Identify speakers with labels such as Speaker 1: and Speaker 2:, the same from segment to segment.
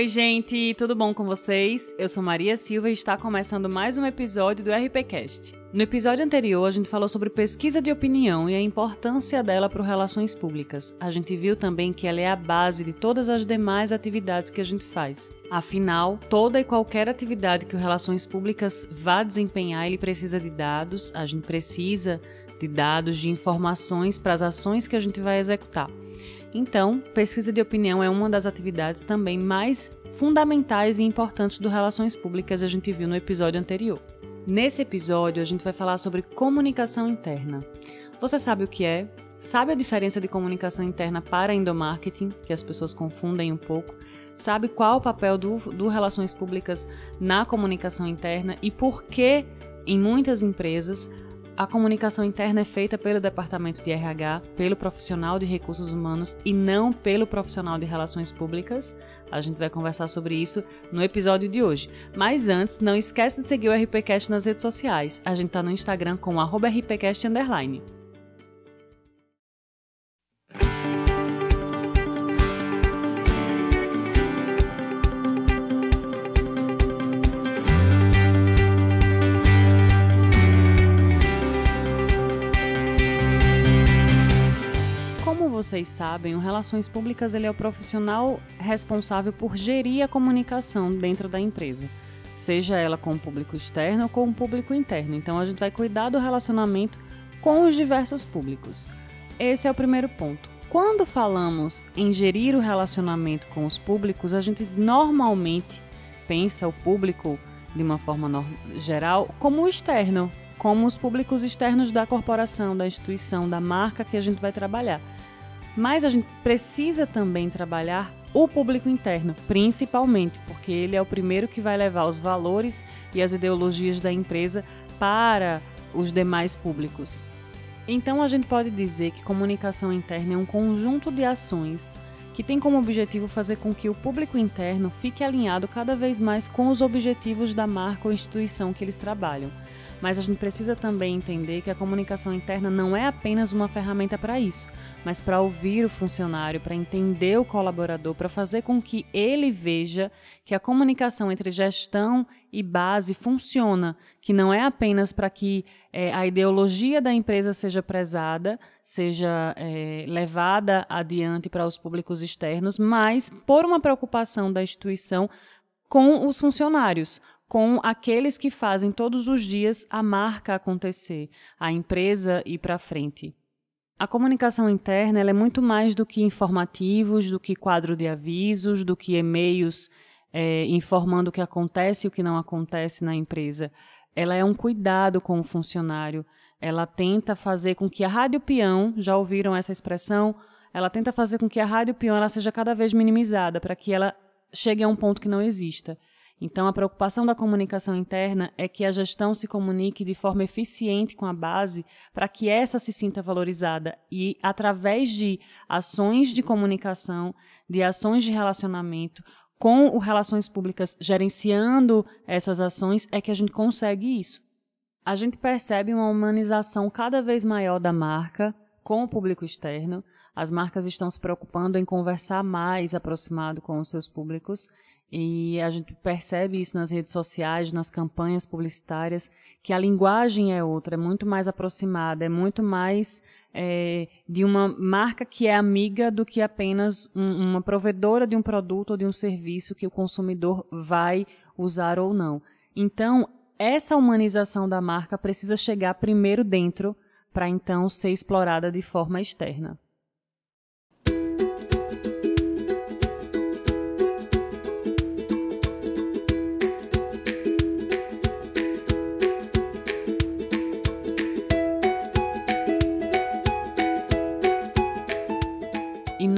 Speaker 1: Oi, gente, tudo bom com vocês? Eu sou Maria Silva e está começando mais um episódio do RPCast. No episódio anterior, a gente falou sobre pesquisa de opinião e a importância dela para relações públicas. A gente viu também que ela é a base de todas as demais atividades que a gente faz. Afinal, toda e qualquer atividade que o Relações Públicas vá desempenhar, ele precisa de dados, a gente precisa de dados, de informações para as ações que a gente vai executar. Então, pesquisa de opinião é uma das atividades também mais fundamentais e importantes do Relações Públicas, a gente viu no episódio anterior. Nesse episódio, a gente vai falar sobre comunicação interna. Você sabe o que é? Sabe a diferença de comunicação interna para endomarketing, que as pessoas confundem um pouco? Sabe qual o papel do, do Relações Públicas na comunicação interna e por que, em muitas empresas, a comunicação interna é feita pelo departamento de RH, pelo profissional de recursos humanos e não pelo profissional de relações públicas. A gente vai conversar sobre isso no episódio de hoje. Mas antes, não esquece de seguir o RPCast nas redes sociais. A gente está no Instagram com @rpcast_. Vocês sabem, o Relações Públicas ele é o profissional responsável por gerir a comunicação dentro da empresa, seja ela com o público externo ou com o público interno. Então a gente vai cuidar do relacionamento com os diversos públicos. Esse é o primeiro ponto. Quando falamos em gerir o relacionamento com os públicos, a gente normalmente pensa o público de uma forma geral como o externo, como os públicos externos da corporação, da instituição, da marca que a gente vai trabalhar. Mas a gente precisa também trabalhar o público interno, principalmente, porque ele é o primeiro que vai levar os valores e as ideologias da empresa para os demais públicos. Então a gente pode dizer que comunicação interna é um conjunto de ações que tem como objetivo fazer com que o público interno fique alinhado cada vez mais com os objetivos da marca ou instituição que eles trabalham mas a gente precisa também entender que a comunicação interna não é apenas uma ferramenta para isso, mas para ouvir o funcionário, para entender o colaborador, para fazer com que ele veja que a comunicação entre gestão e base funciona, que não é apenas para que é, a ideologia da empresa seja prezada, seja é, levada adiante para os públicos externos, mas por uma preocupação da instituição com os funcionários, com aqueles que fazem todos os dias a marca acontecer, a empresa ir para frente. A comunicação interna é muito mais do que informativos, do que quadro de avisos, do que e-mails é, informando o que acontece e o que não acontece na empresa. Ela é um cuidado com o funcionário. Ela tenta fazer com que a rádio peão, já ouviram essa expressão? Ela tenta fazer com que a rádio peão ela seja cada vez minimizada, para que ela chegue a um ponto que não exista. Então, a preocupação da comunicação interna é que a gestão se comunique de forma eficiente com a base para que essa se sinta valorizada e, através de ações de comunicação, de ações de relacionamento, com o Relações Públicas gerenciando essas ações, é que a gente consegue isso. A gente percebe uma humanização cada vez maior da marca com o público externo. As marcas estão se preocupando em conversar mais aproximado com os seus públicos e a gente percebe isso nas redes sociais, nas campanhas publicitárias, que a linguagem é outra, é muito mais aproximada, é muito mais é, de uma marca que é amiga do que apenas um, uma provedora de um produto ou de um serviço que o consumidor vai usar ou não. Então, essa humanização da marca precisa chegar primeiro dentro, para então ser explorada de forma externa.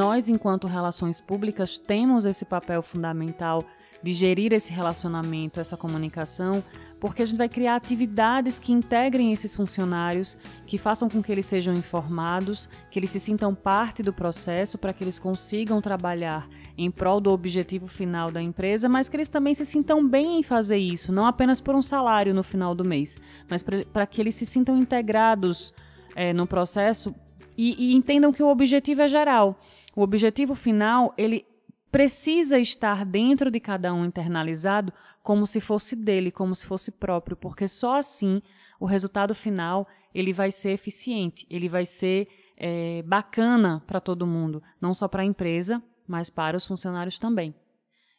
Speaker 1: Nós, enquanto relações públicas, temos esse papel fundamental de gerir esse relacionamento, essa comunicação, porque a gente vai criar atividades que integrem esses funcionários, que façam com que eles sejam informados, que eles se sintam parte do processo, para que eles consigam trabalhar em prol do objetivo final da empresa, mas que eles também se sintam bem em fazer isso, não apenas por um salário no final do mês, mas para que eles se sintam integrados é, no processo e, e entendam que o objetivo é geral. O objetivo final, ele precisa estar dentro de cada um internalizado como se fosse dele, como se fosse próprio, porque só assim o resultado final ele vai ser eficiente, ele vai ser é, bacana para todo mundo, não só para a empresa, mas para os funcionários também.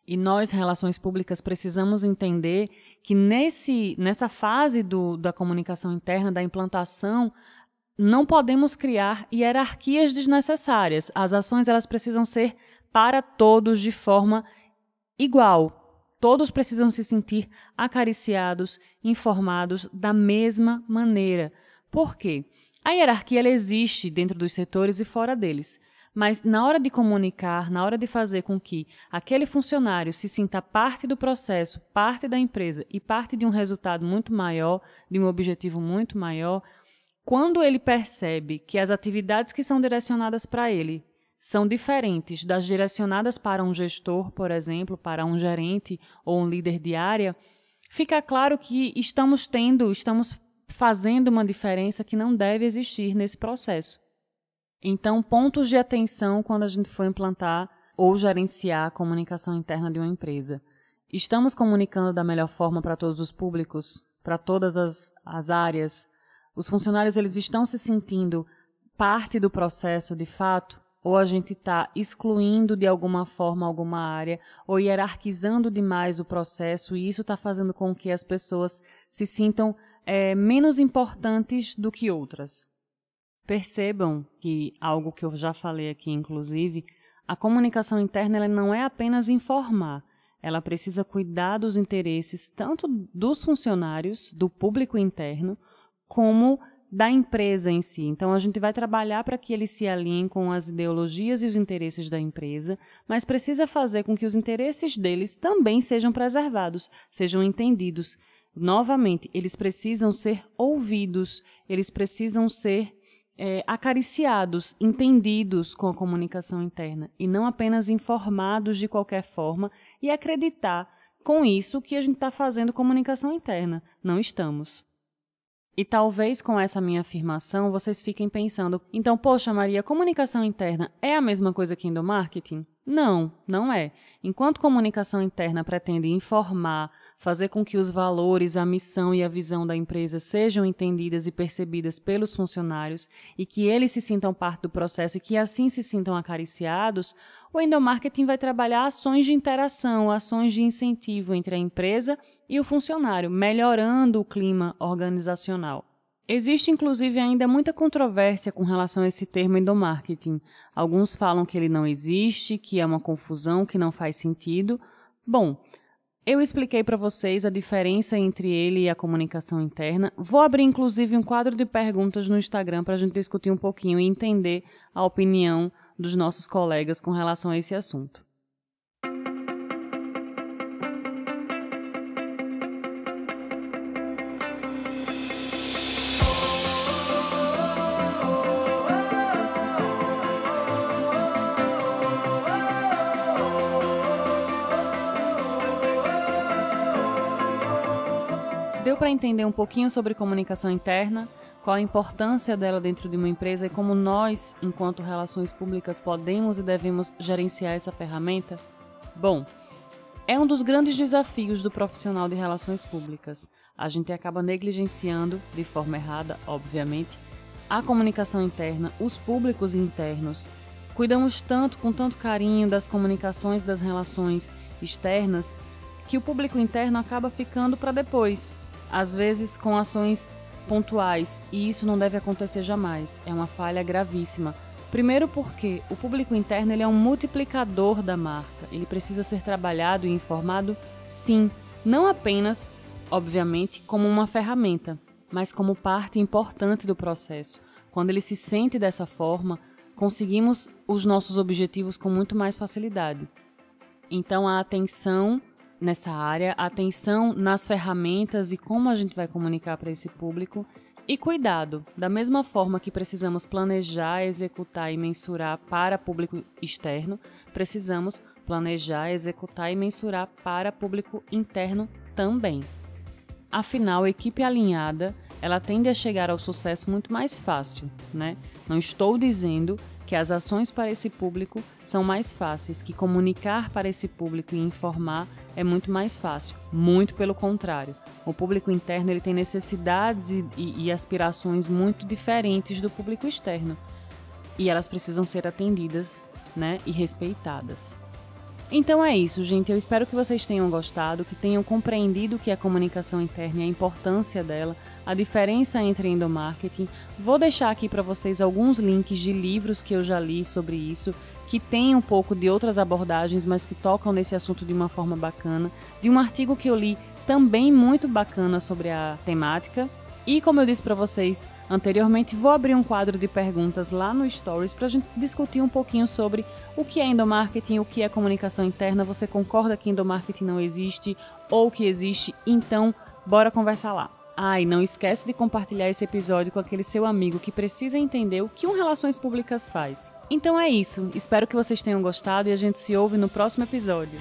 Speaker 1: E nós, relações públicas, precisamos entender que nesse, nessa fase do, da comunicação interna, da implantação, não podemos criar hierarquias desnecessárias. As ações elas precisam ser para todos de forma igual. Todos precisam se sentir acariciados, informados da mesma maneira. Por quê? A hierarquia ela existe dentro dos setores e fora deles. Mas na hora de comunicar, na hora de fazer com que aquele funcionário se sinta parte do processo, parte da empresa e parte de um resultado muito maior, de um objetivo muito maior, quando ele percebe que as atividades que são direcionadas para ele são diferentes das direcionadas para um gestor, por exemplo, para um gerente ou um líder de área, fica claro que estamos tendo, estamos fazendo uma diferença que não deve existir nesse processo. Então, pontos de atenção quando a gente for implantar ou gerenciar a comunicação interna de uma empresa. Estamos comunicando da melhor forma para todos os públicos, para todas as, as áreas? Os funcionários eles estão se sentindo parte do processo de fato? Ou a gente está excluindo de alguma forma alguma área, ou hierarquizando demais o processo, e isso está fazendo com que as pessoas se sintam é, menos importantes do que outras. Percebam que algo que eu já falei aqui, inclusive, a comunicação interna não é apenas informar, ela precisa cuidar dos interesses tanto dos funcionários, do público interno, como da empresa em si. Então, a gente vai trabalhar para que eles se alinhem com as ideologias e os interesses da empresa, mas precisa fazer com que os interesses deles também sejam preservados, sejam entendidos. Novamente, eles precisam ser ouvidos, eles precisam ser é, acariciados, entendidos com a comunicação interna e não apenas informados de qualquer forma e acreditar com isso que a gente está fazendo comunicação interna. Não estamos. E talvez com essa minha afirmação vocês fiquem pensando: então, poxa, Maria, comunicação interna é a mesma coisa que endomarketing? Não, não é. Enquanto comunicação interna pretende informar, fazer com que os valores, a missão e a visão da empresa sejam entendidas e percebidas pelos funcionários e que eles se sintam parte do processo e que assim se sintam acariciados, o endomarketing vai trabalhar ações de interação, ações de incentivo entre a empresa e o funcionário, melhorando o clima organizacional. Existe inclusive ainda muita controvérsia com relação a esse termo endomarketing. Alguns falam que ele não existe, que é uma confusão, que não faz sentido. Bom, eu expliquei para vocês a diferença entre ele e a comunicação interna. Vou abrir inclusive um quadro de perguntas no Instagram para a gente discutir um pouquinho e entender a opinião dos nossos colegas com relação a esse assunto. Para entender um pouquinho sobre comunicação interna, qual a importância dela dentro de uma empresa e como nós, enquanto relações públicas, podemos e devemos gerenciar essa ferramenta? Bom, é um dos grandes desafios do profissional de relações públicas. A gente acaba negligenciando, de forma errada, obviamente, a comunicação interna, os públicos internos. Cuidamos tanto, com tanto carinho, das comunicações das relações externas, que o público interno acaba ficando para depois, às vezes com ações pontuais, e isso não deve acontecer jamais. É uma falha gravíssima. Primeiro porque o público interno ele é um multiplicador da marca. Ele precisa ser trabalhado e informado, sim, não apenas, obviamente, como uma ferramenta, mas como parte importante do processo. Quando ele se sente dessa forma, conseguimos os nossos objetivos com muito mais facilidade. Então a atenção nessa área, atenção nas ferramentas e como a gente vai comunicar para esse público. E cuidado, da mesma forma que precisamos planejar, executar e mensurar para público externo, precisamos planejar, executar e mensurar para público interno também. Afinal, a equipe alinhada, ela tende a chegar ao sucesso muito mais fácil, né? Não estou dizendo que as ações para esse público são mais fáceis, que comunicar para esse público e informar é muito mais fácil. Muito pelo contrário. O público interno ele tem necessidades e, e, e aspirações muito diferentes do público externo. E elas precisam ser atendidas né, e respeitadas. Então é isso, gente. Eu espero que vocês tenham gostado, que tenham compreendido o que é comunicação interna e a importância dela, a diferença entre endomarketing. Vou deixar aqui para vocês alguns links de livros que eu já li sobre isso, que tem um pouco de outras abordagens, mas que tocam nesse assunto de uma forma bacana. De um artigo que eu li também muito bacana sobre a temática. E como eu disse para vocês anteriormente, vou abrir um quadro de perguntas lá no Stories para a gente discutir um pouquinho sobre o que é endomarketing, o que é comunicação interna. Você concorda que endomarketing não existe ou que existe? Então, bora conversar lá. Ah, e não esquece de compartilhar esse episódio com aquele seu amigo que precisa entender o que um Relações Públicas faz. Então é isso. Espero que vocês tenham gostado e a gente se ouve no próximo episódio.